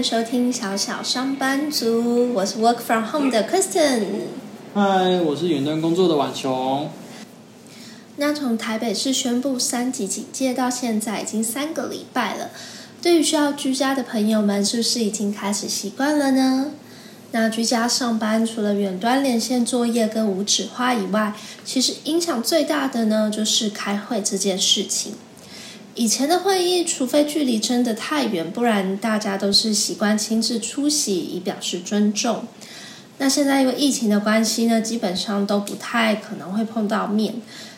迎收听小小上班族，我是 Work from Home 的 Kristen。嗨，我是远端工作的婉琼。那从台北市宣布三级警戒到现在已经三个礼拜了，对于需要居家的朋友们，是不是已经开始习惯了呢？那居家上班除了远端连线作业跟无纸化以外，其实影响最大的呢，就是开会这件事情。以前的会议，除非距离真的太远，不然大家都是习惯亲自出席以表示尊重。那现在因为疫情的关系呢，基本上都不太可能会碰到面，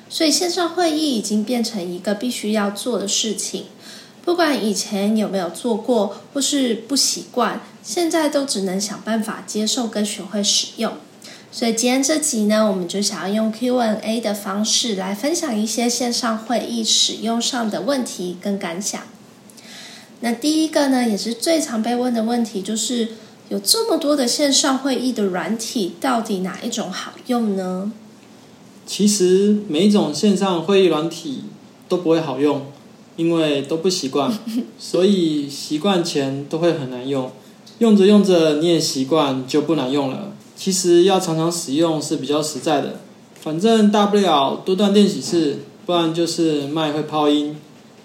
所以线上会议已经变成一个必须要做的事情。不管以前有没有做过，或是不习惯，现在都只能想办法接受跟学会使用。所以今天这集呢，我们就想要用 Q&A 的方式来分享一些线上会议使用上的问题跟感想。那第一个呢，也是最常被问的问题，就是有这么多的线上会议的软体，到底哪一种好用呢？其实每一种线上会议软体都不会好用，因为都不习惯，所以习惯前都会很难用。用着用着你也习惯，就不难用了。其实要常常使用是比较实在的，反正大不了多断电几次，不然就是麦会泡音。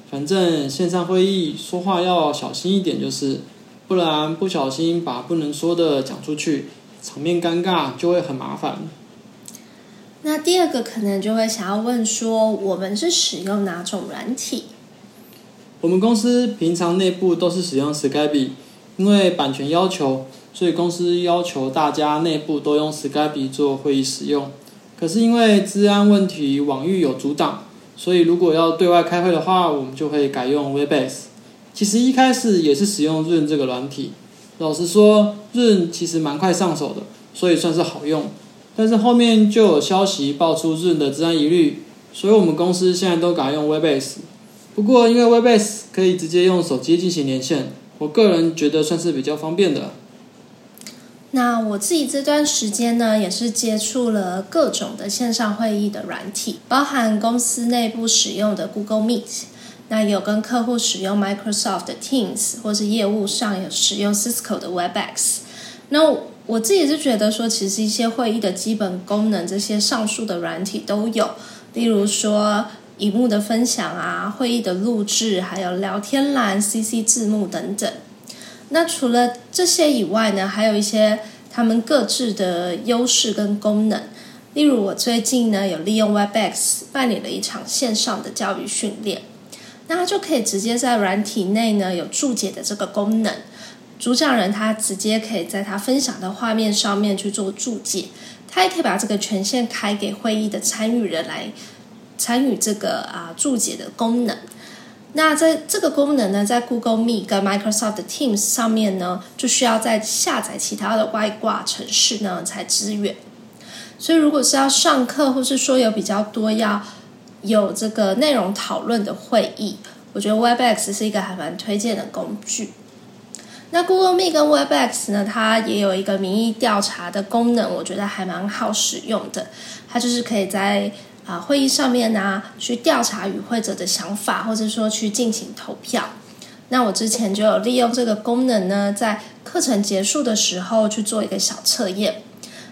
反正线上会议说话要小心一点，就是不然不小心把不能说的讲出去，场面尴尬就会很麻烦。那第二个可能就会想要问说，我们是使用哪种软体？我们公司平常内部都是使用 Skype，因为版权要求。所以公司要求大家内部都用 Skype 做会议使用，可是因为治安问题，网域有阻挡，所以如果要对外开会的话，我们就会改用 Webex。其实一开始也是使用 Run 这个软体，老实说，Run 其实蛮快上手的，所以算是好用。但是后面就有消息爆出 Run 的治安疑虑，所以我们公司现在都改用 Webex。不过因为 Webex 可以直接用手机进行连线，我个人觉得算是比较方便的。那我自己这段时间呢，也是接触了各种的线上会议的软体，包含公司内部使用的 Google Meet，那有跟客户使用 Microsoft Teams，或是业务上有使用 Cisco 的 Webex。那我自己是觉得说，其实一些会议的基本功能，这些上述的软体都有，例如说荧幕的分享啊，会议的录制，还有聊天栏、CC 字幕等等。那除了这些以外呢，还有一些他们各自的优势跟功能。例如，我最近呢有利用 Webex 办理了一场线上的教育训练，那它就可以直接在软体内呢有注解的这个功能。主讲人他直接可以在他分享的画面上面去做注解，他也可以把这个权限开给会议的参与人来参与这个啊注解的功能。那在这个功能呢，在 Google Meet 跟 Microsoft Teams 上面呢，就需要再下载其他的外挂程式呢才支援。所以，如果是要上课，或是说有比较多要有这个内容讨论的会议，我觉得 Webex 是一个还蛮推荐的工具。那 Google Meet 跟 Webex 呢，它也有一个民意调查的功能，我觉得还蛮好使用的。它就是可以在啊，会议上面呢，去调查与会者的想法，或者说去进行投票。那我之前就有利用这个功能呢，在课程结束的时候去做一个小测验。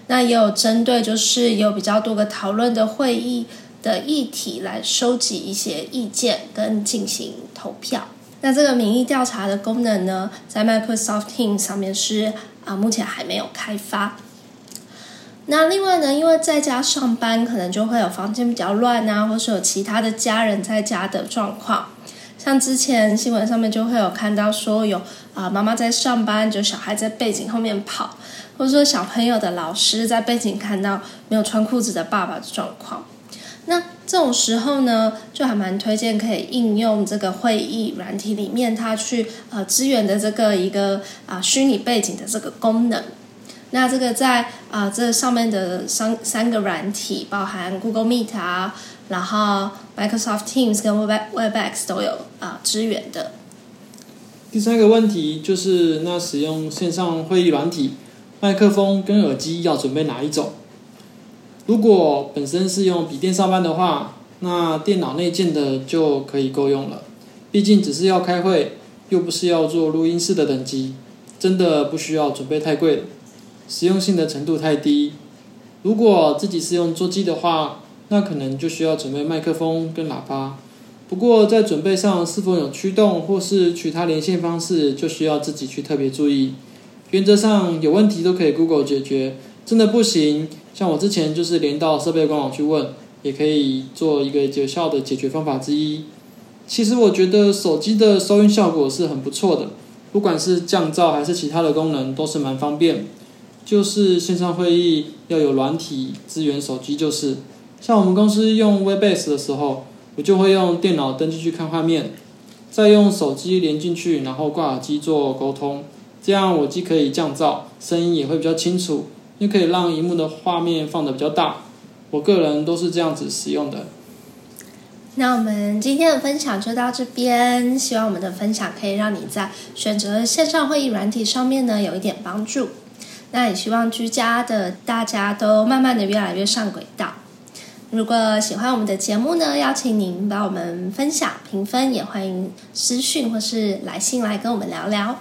那也有针对就是有比较多个讨论的会议的议题来收集一些意见跟进行投票。那这个民意调查的功能呢，在 Microsoft Teams 上面是啊，目前还没有开发。那另外呢，因为在家上班，可能就会有房间比较乱啊，或是有其他的家人在家的状况。像之前新闻上面就会有看到说，有啊妈妈在上班，就小孩在背景后面跑，或者说小朋友的老师在背景看到没有穿裤子的爸爸的状况。那这种时候呢，就还蛮推荐可以应用这个会议软体里面它去呃支援的这个一个啊虚拟背景的这个功能。那这个在啊这上面的三三个软体，包含 Google Meet 啊，然后 Microsoft Teams 跟 Web Webex 都有啊支援的。第三个问题就是，那使用线上会议软体，麦克风跟耳机要准备哪一种？如果本身是用笔电上班的话，那电脑内建的就可以够用了。毕竟只是要开会，又不是要做录音室的等级。真的不需要准备太贵了，实用性的程度太低。如果自己是用桌机的话，那可能就需要准备麦克风跟喇叭。不过在准备上是否有驱动或是其他连线方式，就需要自己去特别注意。原则上有问题都可以 Google 解决，真的不行，像我之前就是连到设备官网去问，也可以做一个有效的解决方法之一。其实我觉得手机的收音效果是很不错的，不管是降噪还是其他的功能都是蛮方便。就是线上会议要有软体支援手机，就是像我们公司用 Webase 的时候，我就会用电脑登进去看画面，再用手机连进去，然后挂耳机做沟通。这样我既可以降噪，声音也会比较清楚，又可以让荧幕的画面放的比较大。我个人都是这样子使用的。那我们今天的分享就到这边，希望我们的分享可以让你在选择线上会议软体上面呢有一点帮助。那也希望居家的大家都慢慢的越来越上轨道。如果喜欢我们的节目呢，邀请您帮我们分享、评分，也欢迎私讯或是来信来跟我们聊聊。